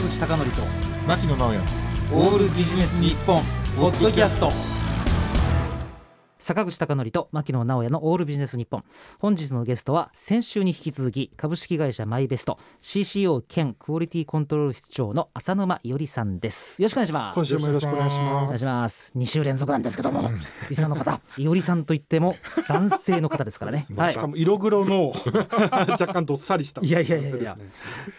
口貴則と牧野直哉オールビジネス日本ポッドキャスト。坂口孝則と牧野直哉のオールビジネス日本本日のゲストは先週に引き続き株式会社マイベスト CCO 兼クオリティコントロール室長の浅沼伊織さんです。よろしくお願いします。今週もよろしくお願いしまお願いすします。2週連続なんですけども。リスナーの方伊織さんといっても男性の方ですからね。はい。しかも色黒の 若干どっさりしたいやいやいやいや。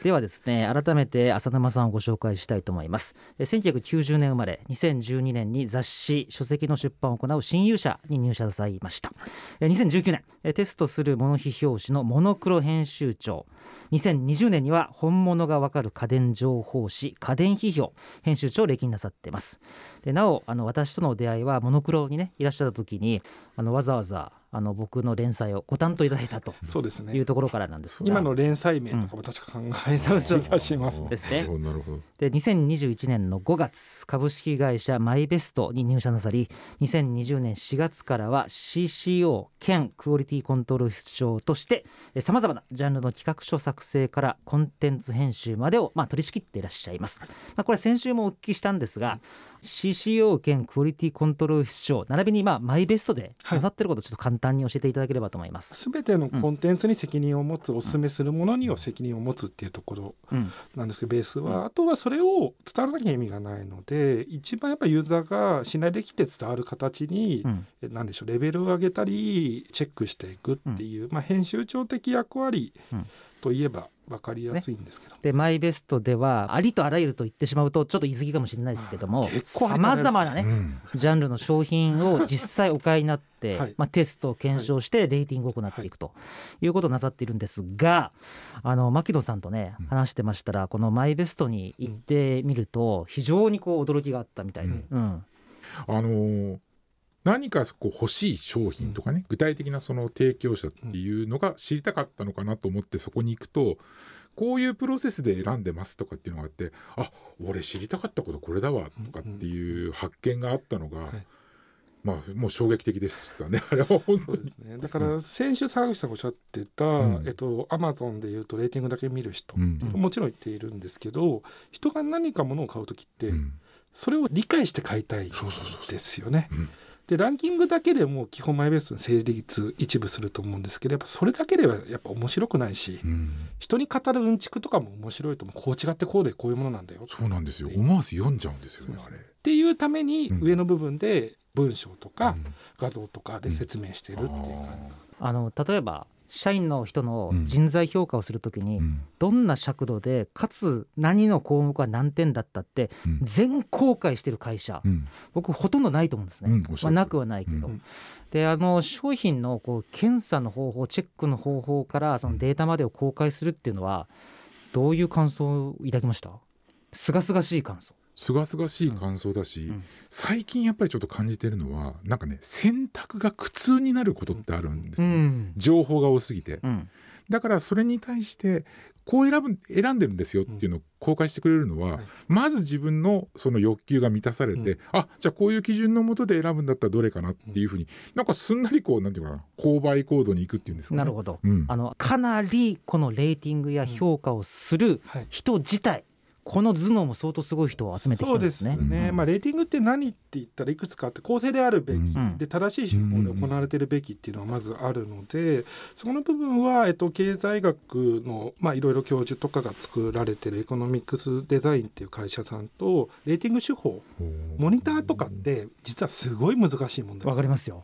ではですね改めて浅沼さんをご紹介したいと思います。えー1990年生まれ2012年に雑誌書籍の出版を行う新勇者に入社なさいました。2019年テストするモノ批評紙のモノクロ編集長。2020年には本物がわかる家電情報誌家電批評編集長を歴任なさっています。でなおあの私との出会いはモノクロにねいらっしゃった時にあのわざわざあの僕の連載をご担当いただいたとそうですね。いうところからなんです。が今の連載名とかも確か考えた気がします。ねですねなるほどなるほど。で2021年の5月株式会社マイベストに入社なさり2020年4月からは CCO 兼クオリティコントロール室長としてさまざまなジャンルの企画書作成からコンテンツ編集までを、まあ、取り仕切っていらっしゃいます、まあ、これ先週もお聞きしたんですが CCO 兼クオリティコントロール室長並びにまあマイベストでなさってることをちょっと簡単に教えていただければと思います、すべてのコンテンツに責任を持つ、お勧めするものには責任を持つっていうところうん。なんですけどベースは、あとはそれを伝わらなきゃ意味がないので一番やっぱユーザーが信頼できて伝わる形に、うん。えなんでしょうレベルを上げたりチェックしていくっていう、まあ、編集長的役割うんといえば分かりやすいんですけど、でマイベストではありとあらゆると言ってしまうとちょっと言い過ぎかもしれないですけどもさまざまなねうん。ジャンルの商品を実際お買いになって、はい。まあ、テストを検証してレーティングを行っていくということをなさっているんですがあの牧野さんとねうん。話してましたらこのマイベストに行ってみると非常にこう驚きがあったみたいで、うん。あのー何かこう欲しい商品とかね、具体的なその提供者っていうのが知りたかったのかなと思ってそこに行くとこういうプロセスで選んでますとかっていうのがあってあ俺知りたかったことこれだわとかっていう発見があったのが、はい。まあもう衝撃的でしたね。あれは本当に。ね。だから先週沢口さんがおっしゃってた、うん。えっとアマゾンでいうとレーティングだけ見る人、うん。もちろん言っているんですけど人が何か物を買う時って、うん。それを理解して買いたいんそうそうそうですよね。うんでランキングだけでも基本マイベストに成立一部すると思うんですけどやっぱそれだけではやっぱ面白くないし、うん。人に語るうんちくとかも面白いと思う。こう違ってこうでこういうものなんだよ。そうなんですよ。思わず読んじゃうんですよねあれ。っていうためにうん。上の部分で文章とかうん。画像とかで説明してるっていう感じ。あの例えば社員の人のうん。人材評価をするときに、うん。どんな尺度でかつ何の項目は何点だったってうん。全公開してる会社、うん。僕ほとんどないと思うんですね、まあ、なくはないけど、うん。であの商品のこう検査の方法チェックの方法からそのデータまでを公開するっていうのはどういう感想を抱きました？すがすがしい感想、すがすがしい感想だし、うん。最近やっぱりちょっと感じてるのはなんかね選択が苦痛になることってあるんですよ、ん。情報が多すぎて。うん。だからそれに対してこう選ぶ選んでるんですよっていうのを公開してくれるのは、はい。まず自分のその欲求が満たされて、うん。あじゃあこういう基準のもとで選ぶんだったらどれかなっていうふうになんかすんなりこうなんていうかな購買行動に行くっていうんですか、ね、なるほど、うん。あのかなりこのレーティングや評価をするはい。人自体この頭脳も相当すごい人を集めてきたんですね。そうですね、うん。まあ、レーティングって何って言ったらいくつかあって公正であるべき、うん。で正しい手法で行われているべきっていうのはまずあるのでそこの部分は、えっと、経済学のまあいろいろ教授とかが作られてるエコノミクスデザインっていう会社さんとレーティング手法モニターとかって実はすごい難しい問題わかりますよ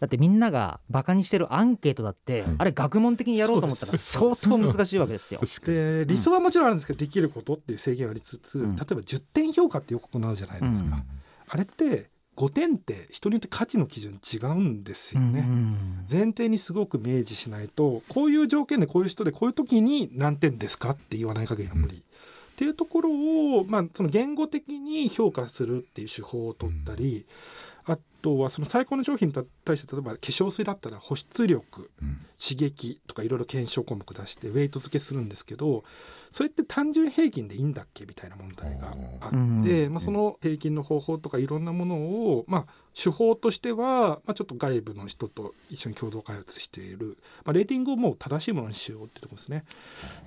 だってみんながバカにしてるアンケートだって、うんあれ学問的にやろうと思ったら。相当難しいわけですよ。で理想はもちろんあるんですけど、できることっていう制限はありつつ、うん。例えば10点評価ってよく行うじゃないですか、うん。あれって5点って人によって価値の基準違うんですよね。うん前提にすごく明示しないとこういう条件でこういう人でこういう時に何点ですかって言わない限りは無理。っていうところを、まあ、その言語的に評価するっていう手法を取ったり、あとはその最高の商品に対して例えば化粧水だったら保湿力うん。刺激とかいろいろ検証項目出してウェイト付けするんですけどそれって単純平均でいいんだっけみたいな問題があって、うまあ、その平均の方法とかいろんなものを、まあ、手法としては、まあ、ちょっと外部の人と一緒に共同開発している、まあ、レーティングをもう正しいものにしようってとこですね。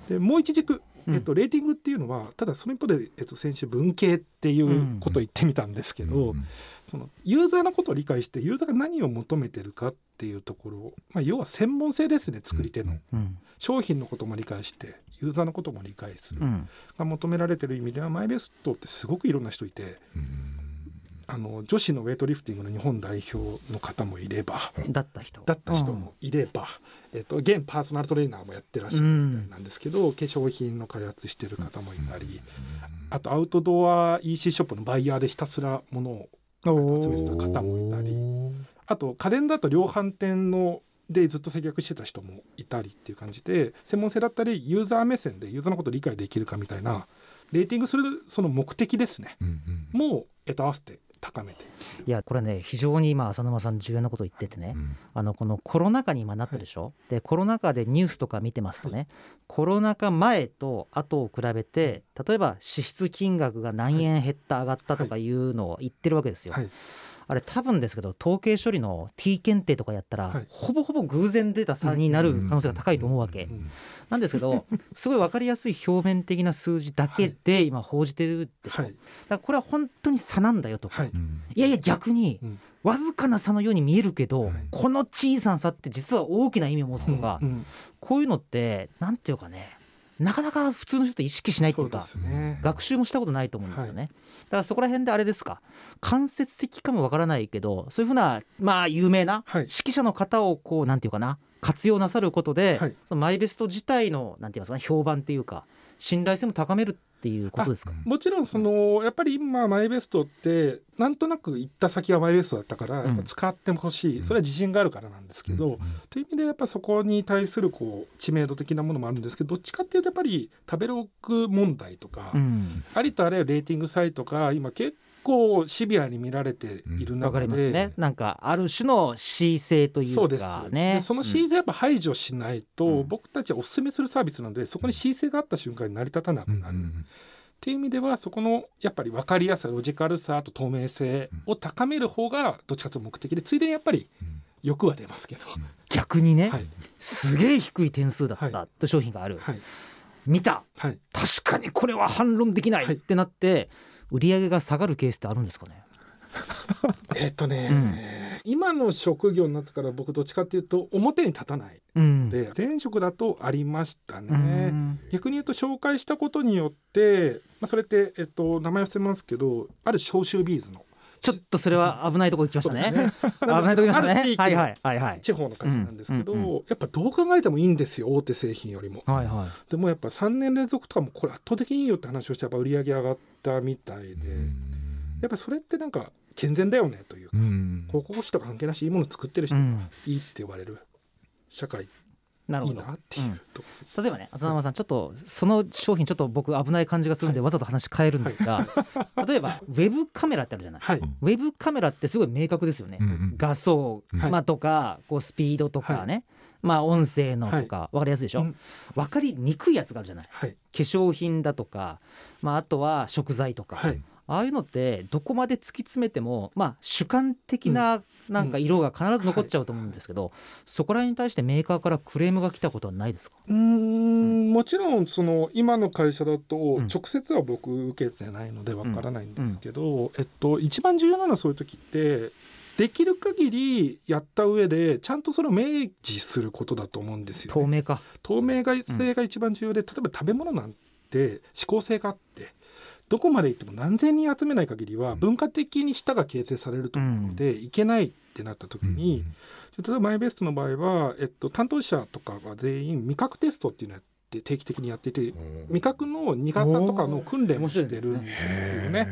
でもう一軸うんえっと、レーティングっていうのはただその一方で、えっと、先週文系っていうことを言ってみたんですけど、うん。そのユーザーのことを理解してユーザーが何を求めてるかっていうところを、まあ、要は専門性ですね作り手の、うん。商品のことも理解してユーザーのことも理解する、うん。が求められてる意味ではマイベストってすごくいろんな人いてうんあの女子のウェイトリフティングの日本代表の方もいればだった人。だった人もいれば、えっと現パーソナルトレーナーもやってらっしゃるみたいなんですけど、化粧品の開発してる方もいたり、あとアウトドア EC ショップのバイヤーでひたすらものをお集めてた方もいたりあと家電だと量販店のでずっと接客してた人もいたりっていう感じで専門性だったりユーザー目線でユーザーのことを理解できるかみたいなレーティングするその目的ですね。うんうん。もえっと合わせて高めている。いやこれね非常に今浅沼さん重要なことを言っててね、うん。あのこのコロナ禍に今なったでしょ、でコロナ禍でニュースとか見てますとね、コロナ禍前と後を比べて例えば支出金額が何円減った上がったとかいうのを言ってるわけですよ。はいあれ多分ですけど統計処理の T 検定とかやったら、はい。ほぼほぼ偶然出た差になる可能性が高いと思うわけ、うんなんですけど すごい分かりやすい表面的な数字だけで今報じてるでしょ、はい。だからこれは本当に差なんだよと、はい。うん。いやいや逆にうん。わずかな差のように見えるけど、はい。この小さな差って実は大きな意味を持つとか、うん。こういうのってなんていうかねなかなか普通の人って意識しないっていうかね。学習もしたことないと思うんですよね、だからそこら辺であれですか？間接的かもわからないけどそういうふうなまあ有名なはい。指揮者の方をこうなんていうかな活用なさることで、はい。そのマイベスト自体のなんて言いますかね評判っていうか信頼性も高めるっていうことですか？もちろんそのやっぱり今マイベストってなんとなく行った先がマイベストだったから使ってほしい。それは自信があるからなんですけど、うんという意味でやっぱそこに対するこう知名度的なものもあるんですけどどっちかっていうとやっぱり食べログ問題とか、うん。ありとあらゆるレーティングサイトが今結構シビアに見られている中で、りますね。なんかある種の恣意性といそうです。うかでねそのシーズンやっぱ排除しないと、うん。僕たちはお勧めするサービスなのでそこに恣意性があった瞬間に成り立たなくうんなる、っていう意味ではそこのやっぱり分かりやすさロジカルさあと透明性を高める方がどっちかというと目的でついでにやっぱりうん。欲は出ますけど、逆にね、はい。すげえ低い点数だったはって商品がある、はい。見た。はい。確かにこれは反論できない。ってなって売り上げが下がるケースってあるんですかね？えっとね、うん。今の職業になってから僕どっちかっていうと表に立たない。うん。で前職だとありましたね、うん。逆に言うと紹介したことによって、まあ、それって、えっと、名前忘れますけどある消臭ビーズのちょっとそれは危ないとこ行きましたね。ね。危ないとこ行きましたね。はいはい。はいはい。地方の会社なんですけど、うんうんやっぱどう考えてもいいんですよ大手製品よりも。はいはい。でもやっぱ3年連続とかもこれ圧倒的にいいよって話をしてやっぱ売り上げ上がったみたいで、やっぱそれってなんか健全だよねというか、うん。広告費とか関係なしいいもの作ってる人がうん。いいって言われる社会なるほど。なっていうとこです、例えばね浅沼さんちょっとその商品ちょっと僕危ない感じがするんでわざと話変えるんですが 例えばウェブカメラってあるじゃない。はい、うんウェブカメラってすごい明確ですよね。うんうん。画素、はい。まあ、とかこうスピードとかね、まあ音声のとか分かりやすいでしょ、うん。分かりにくいやつがあるじゃない。はい。化粧品だとか、まあ、あとは食材とか、はい。ああいうのってどこまで突き詰めても、まあ、主観的ななんか色が必ず残っちゃうと思うんですけど、そこら辺に対してメーカーからクレームが来たことはないですか？うーんもちろんその今の会社だとん。直接は僕受けてないのでわからないんですけど、えっと、一番重要なのはそういう時ってできる限りやった上でちゃんとそれを明示することだと思うんですよ、ね。透明化。透明性が一番重要で、例えば食べ物なんて指向性があってどこまで行っても何千人集めない限りは文化的に舌が形成されると思うので、いけないってなった時に、例えばマイベストの場合は、えっと、担当者とかが全員味覚テストっていうのをやって定期的にやっていて味覚の苦さとかの訓練をしてるんですよね。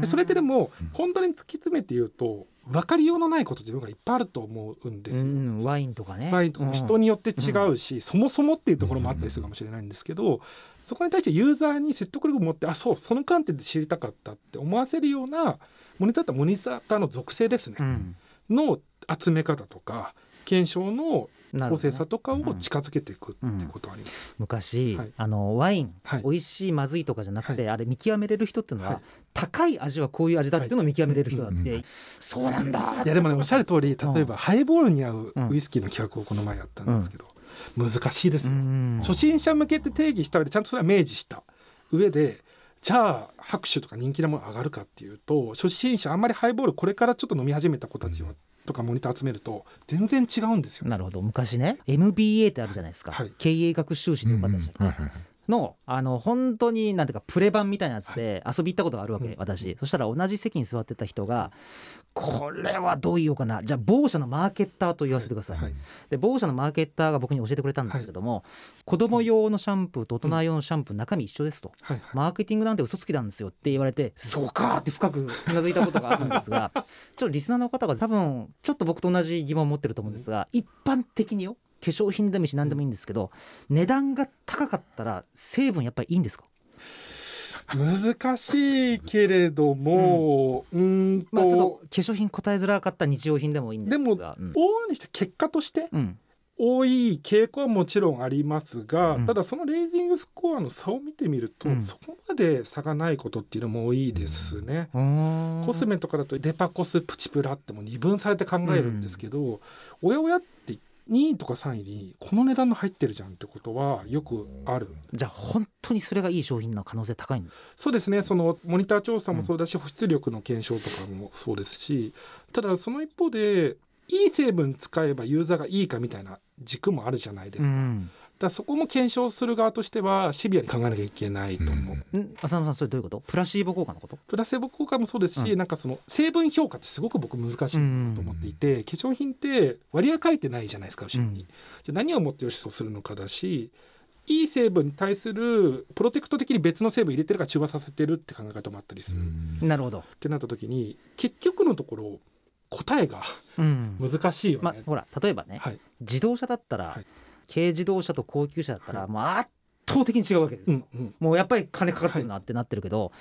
でそれってでもうん本当に突き詰めて言うと分かりようのないことっていうのがいっぱいあると思うんですよ。うん、ワインとかね。ワインとかも人によって違うし、そもそもっていうところもあったりするかもしれないんですけど、そこに対してユーザーに説得力を持ってあそうその観点で知りたかったって思わせるようなモニターってモニターの属性ですね、うんの集め方とか検証のなるほどね。公正さとかを近づけていくっていうことはあります。昔、はい。あのワイン、はい。美味しいまずいとかじゃなくて、あれ見極めれる人っていうのは、はい。高い味はこういう味だっていうのを見極めれる人だって、はいそうなんだいやでもねおっしゃる通り例えばハイボールに合ううんウイスキーの企画をこの前やったんですけど、難しいですよ、うん。初心者向けって定義した上でちゃんとそれは明示した上でじゃあ拍手とか人気なもの上がるかっていうと初心者あんまりハイボールこれからちょっと飲み始めた子たちは、とかモニター集めると全然違うんですよ。なるほど。昔ね MBA ってあるじゃないですか、はい。経営学修士の方たちはいはいはいのあの本当になんていうかプレ版みたいなやつで遊び行ったことがあるわけ、うん。私。そしたら同じ席に座ってた人がこれはどう言おうかな。じゃあ某社のマーケッターと言わせてください、はい。で某社のマーケッターが僕に教えてくれたんですけども、子供用のシャンプーと大人用のシャンプー中身一緒ですと、はいはい。マーケティングなんて嘘つきなんですよって言われてそうかって深くうなずいたことがあるんですが ちょっとリスナーの方が多分ちょっと僕と同じ疑問を持ってると思うんですが一般的によ化粧品でもいいし何でもいいんですけど値段が高かったら成分やっぱりいいんですか？難しいけれども、うーんと、まあちょっと化粧品答えづらかった日用品でもいいんですでもがうん。往々にして結果としてうん。多い傾向はもちろんありますが、うん。ただそのレーティングスコアの差を見てみると、うん。そこまで差がないことっていうのも多いですね。うー。んコスメとかだとデパコスプチプラってもう二分されて考えるんですけど、おやおやって2位とか3位にこの値段の入ってるじゃんってことはよくある。じゃあ本当にそれがいい商品の可能性高いそうですね。そのモニター調査もそうだし、保湿力の検証とかもそうですしただその一方でいい成分使えばユーザーがいいかみたいな軸もあるじゃないですか,、だかんらそこも検証する側としてはシビアに考えなきゃいけないと思う、うん。ん。浅野さんそれどういうこと？プラシーボ効果のこと？プラセボ効果もそうですし、うん。なんかその成分評価ってすごく僕難しいなと思っていて、化粧品って割合書いてないじゃないですか後ろに、うん。じゃあ何をもって良しとするのかだしいい成分に対するプロテクト的に別の成分入れてるから中和させてるって考え方もあったりする、っなるほど、てなった時に結局のところ答えがうん。難しいよね、まあほら例えばね、はい。自動車だったら、はい軽自動車と高級車だったら、はい。もう圧倒的に違うわけですよ、うんうん。もうやっぱり金かかってるなってなってるけど、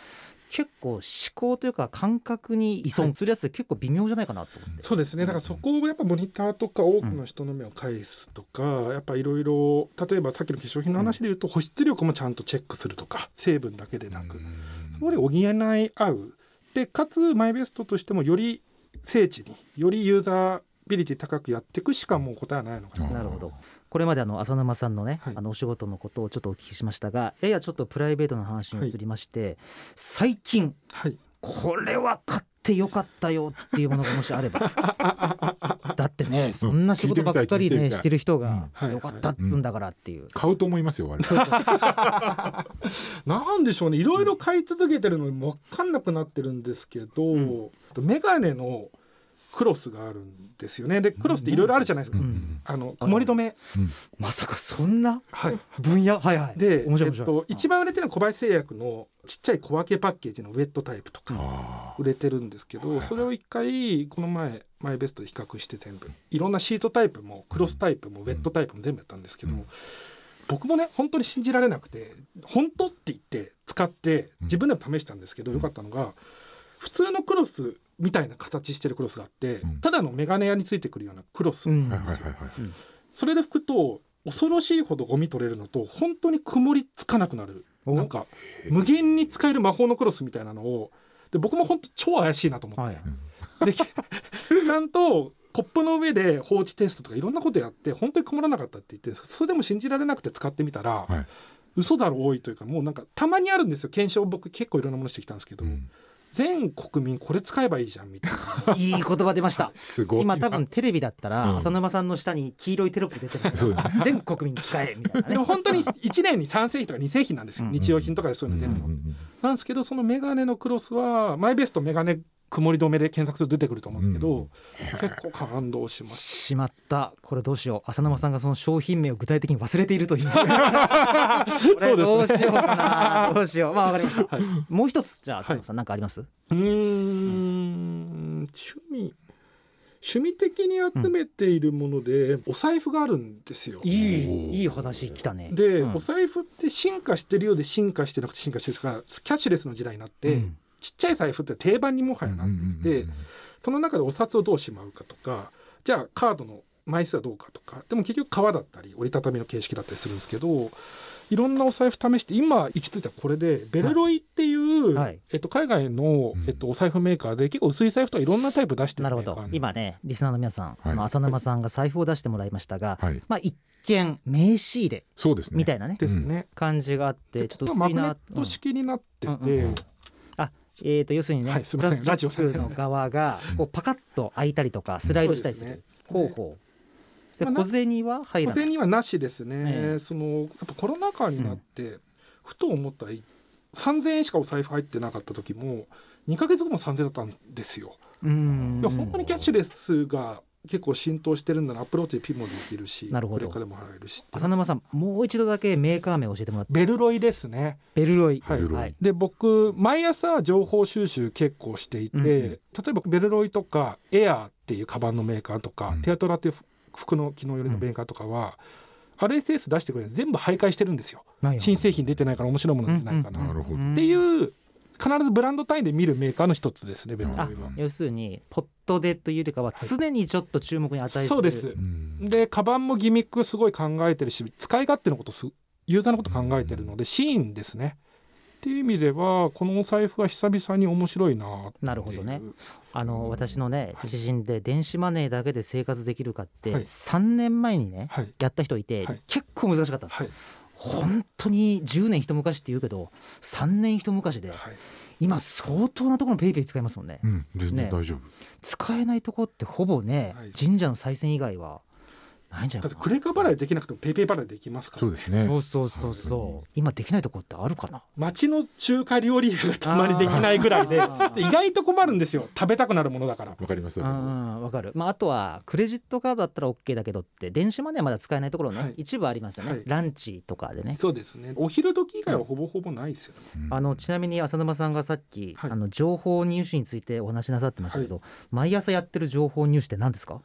結構思考というか感覚に依存するやつ結構微妙じゃないかなと思って、そうですね。だからそこをやっぱモニターとか多くの人の目を返すとか、やっぱいろいろ例えばさっきの化粧品の話で言うと保湿力もちゃんとチェックするとか成分だけでなく、そこで補い合う。でかつマイベストとしてもより精緻によりユーザービリティ高くやっていくしかもう答えはないのかな、うんなるほどこれまであの浅沼さんのね、はい。あのお仕事のことをちょっとお聞きしましたがややちょっとプライベートな話に移りまして、最近はい。これは買ってよかったよっていうものがもしあれば。だってねそんな仕事ばっかりねしてる人がよかったっつうんだからっていう、買うと思いますよ我々。なんでしょうね。いろいろ買い続けてるのに分かんなくなってるんですけど、うん。メガネのクロスがあるんですよね。でクロスっていろいろあるじゃないですか、うん。あの曇り止め、まさかそんな？はい、分野？はいはい。で、面白い面白い、えっと、一番売れてるのは小林製薬のちっちゃい小分けパッケージのウェットタイプとかあ売れてるんですけどそれを一回この前マイベストで比較して全部。いろんなシートタイプもクロスタイプもウェットタイプも全部やったんですけど、うん。僕もね本当に信じられなくて本当って言って使って自分でも試したんですけど、よかったのが普通のクロスみたいな形してるクロスがあって、うん。ただのメガネ屋についてくるようなクロス、うん。はいはいはいはい。それで拭くと恐ろしいほどゴミ取れるのと本当に曇りつかなくなる。お。なんか無限に使える魔法のクロスみたいなのを。で僕も本当超怪しいなと思って、はい。で ちゃんとコップの上で放置テストとかいろんなことやって本当に曇らなかったって言ってそれでも信じられなくて使ってみたら、はい。嘘だろ多いというかもうなんかたまにあるんですよ。検証僕結構いろんなものしてきたんですけど、うん全国民これ使えばいいじゃんみたいな。いい言葉出ました。すごい今多分テレビだったら、うん。浅沼さんの下に黄色いテロップ出てるそうだね。全国民使えみたいなね。でも本当に1年に3製品とか2製品なんですよ、うん日用品とかでそういうの出るの、うんうんなんですけどそのメガネのクロスはマイベストメガネ曇り止めで検索すると出てくると思うんですけど、結構感動しまししまった。これどうしよう。浅沼さんがその商品名を具体的に忘れているという。こたれどうしようかな。どうしようまあわかりました、はい。もう一つじゃあ浅沼さん何かあります、うーん趣味。趣味的に集めているもので、お財布があるんですよ。いいいい話来たね。で、うん。お財布って進化してるようで進化してなくて進化してる。からキャッシュレスの時代になって、うんちっちゃい財布って定番にもはやなって。いて、その中でお札をどうしまうかとかじゃあカードの枚数はどうかとか。でも結局革だったり折りたたみの形式だったりするんですけどいろんなお財布試して今行き着いたこれでベルロイっていう、はい。えっと、海外の、えっと、お財布メーカーで結構薄い財布とかいろんなタイプ出してなるほど。今ねリスナーの皆さん、はい。あの浅沼さんが財布を出してもらいましたが、はい。まあ一見名刺入れそうですね。みたいなねね。感じがあってでちょっと薄いな。ット式になってて、うんうんうん。あえー、と要するにね、はいすんラジオラスチックの側がこうパカッと開いたりとかスライドしたりする、そうで小銭は入ら小ない。銭はなしですね、ええ。そのやっぱコロナ禍になって、ふと思ったら3000円しかお財布入ってなかった時も2ヶ月後も3000円だったんですよ。うん。いや本当にキャッシュレスが結構浸透してるんだな。アップローチでピンもできるしなるほど。クレカでも払えるし浅沼さんもう一度だけメーカー名を教えてもらって。ベルロイですね。ベルロイ。はい。はい。で僕毎朝情報収集結構していて、うん例えばベルロイとかエアーっていうカバンのメーカーとか、うん。テアトラっていう服の機能寄りのメーカーとかは、RSS 出してくれる全部徘徊してるんですよ。新製品出てないから面白いもの出てないかな、なるほど。っていう必ずブランド単位で見るメーカーの一つですねベルは。あ要するにポットでというよりかは常にちょっと注目に値する、そうです。うん。でカバンもギミックすごい考えてるし使い勝手のことすユーザーのこと考えてるのでシーンですね。っていう意味ではこのお財布は久々に面白いなっていう。なるほどね。あの私のねはい。知人で電子マネーだけで生活できるかってはい。3年前にねはい。やった人いてはい。結構難しかったんですはい本当に10年一昔って言うけど3年一昔ではい。今相当なところのペイペイ使いますもんね。うん全ね。然大丈夫。使えないとこってほぼねはい。神社の賽銭以外はないんじゃないだってクレカ払いできなくてもペイペイ払いできますから。そうですね。そうそうそうそう。今できないとこってあるかな。町の中華料理屋がたまにできないぐらいで意外と困るんですよ。食べたくなるものだから。わかります。わかる、まあ、あとはクレジットカードだったら OK だけどって電子マネーはまだ使えないところね、はい。一部ありますよね、はい。ランチとかでね。そうですね。お昼時以外はほぼほぼないですよね、うん。あのちなみに浅沼さんがさっき、はい。あの情報入手についてお話しなさってましたけど、毎朝やってる情報入手って何ですか？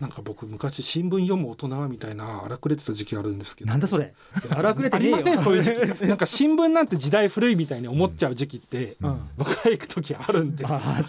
なんか僕昔新聞読む大人はみたいな荒くれてた時期あるんですけど。なんだそれ。荒くれてあねえよ。りませんそういう時期。なんか新聞なんて時代古いみたいに思っちゃう時期って、うん。僕が行く時あるんですよ。あ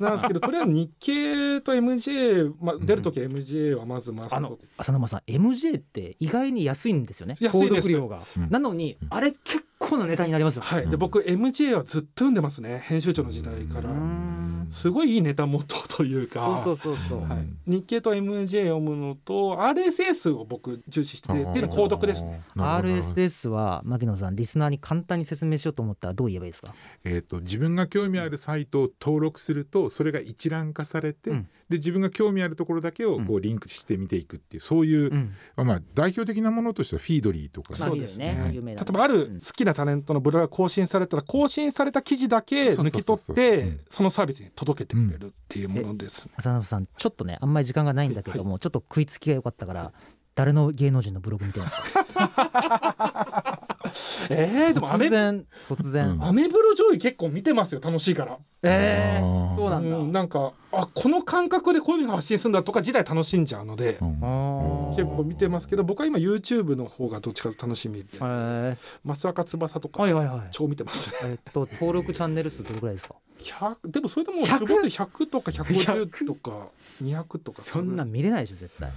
なんですけどとりあえず日経と MJ、まあ、出る時は MJ はまずまずあの浅沼さん MJ って意外に安いんですよね。購安いです。読料が、うん。なのにあれ結構なネタになりますよ、はい、うんで僕 MJ はずっと読んでますね。編集長の時代から。うーんすごいいいネタ元というか。そうそうそうそう、はい、日経と MJ 読むのと RSS を僕重視しててっていうのは購読です。ね。RSS は牧野さんリスナーに簡単に説明しようと思ったらどう言えばいいですか？えー、と自分が興味あるサイトを登録するとそれが一覧化されて、うんで自分が興味あるところだけをこううリンクして見ていくっていうそういう、うん。まあ、代表的なものとしてはフィードリーとか、そうですね。まあい。例えばある好きなタレントのブログが更新されたら更新された記事だけ抜き取ってそのサービスに届けてくれるっていうものです。浅野さんちょっとねあんまり時間がないんだけども、ちょっと食いつきが良かったから、誰の芸能人のブログ見てますかえー、でも突然突然、うん。アメブロ上位結構見てますよ楽しいから。えあー。ー、そうなんだ、うんなんかあこの感覚でこういうの発信するんだとか自体楽しんじゃうのでうん。結構見てますけど僕は今 YouTube の方がどっちかと楽しみでえ増若翼とー、かはいはいはい。超見てますね。えっと登録チャンネル数どれくらいですか？100でもそれでも 100? すごい100とか150とか200とか。そんなん見れないでしょ絶対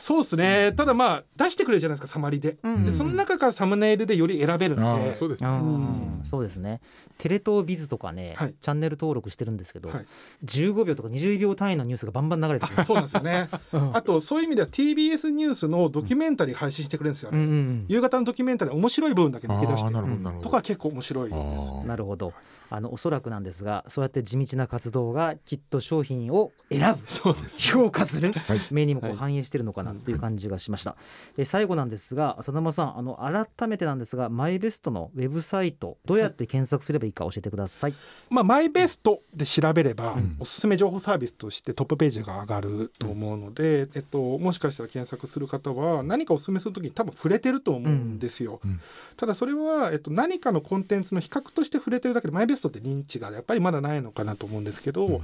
そうですね。ただまあ出してくれるじゃないですかサマリで,、うん。でその中からサムネイルでより選べるあので。ーそうですね、うんうん。そうですね。テレ東ビズとかね、はい。チャンネル登録してるんですけど、はい。15秒とか20秒単位のニュースがバンバン流れてくるそうなんですよね。うん。あとそういう意味では TBS ニュースのドキュメンタリー配信してくれるんですよ、うんうん夕方のドキュメンタリー面白い部分だけ抜け出して。あーなるほどなるほど。とか結構面白いです。なるほど。あのおそらくなんですがそうやって地道な活動がきっと商品を選ぶそうです。評価するはい。目にもこうはい。反映してるのかなという感じがしました、え最後なんですが浅沼さんあの改めてなんですがマイベストのウェブサイトどうやって検索すればいいか教えてください、まあ、マイベストで調べれば、うん。おすすめ情報サービスとしてトップページが上がると思うので、えっと、もしかしたら検索する方は何かおすすめするときに多分触れてると思うんですよ。うん。ただそれは、えっと、何かのコンテンツの比較として触れてるだけでマイベストって認知がやっぱりまだないのかなと思うんですけど、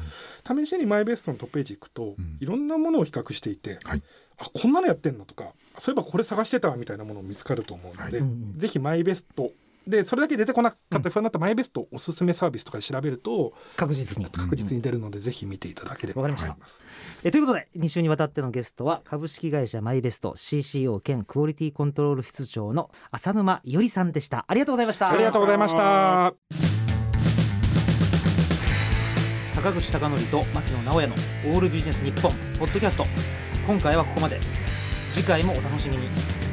試しにマイベストのトップページ行くと、うん。いろんなものを比較していて、はいあこんなのやってんのとかそういえばこれ探してたわみたいなものを見つかると思うので、うんうん。ぜひマイベストでそれだけ出てこなかったら不安になったマイベストおすすめサービスとかで調べると確実に。確実に出るので、ぜひ見ていただければわかりました。と思います。えということで2週にわたってのゲストは株式会社マイベスト CCO 兼クオリティコントロール室長の浅沼よりさんでした。ありがとうございました。ありがとうございました。坂口孝則と牧野直哉のオールビジネス日本ポッドキャスト今回はここまで。次回もお楽しみに。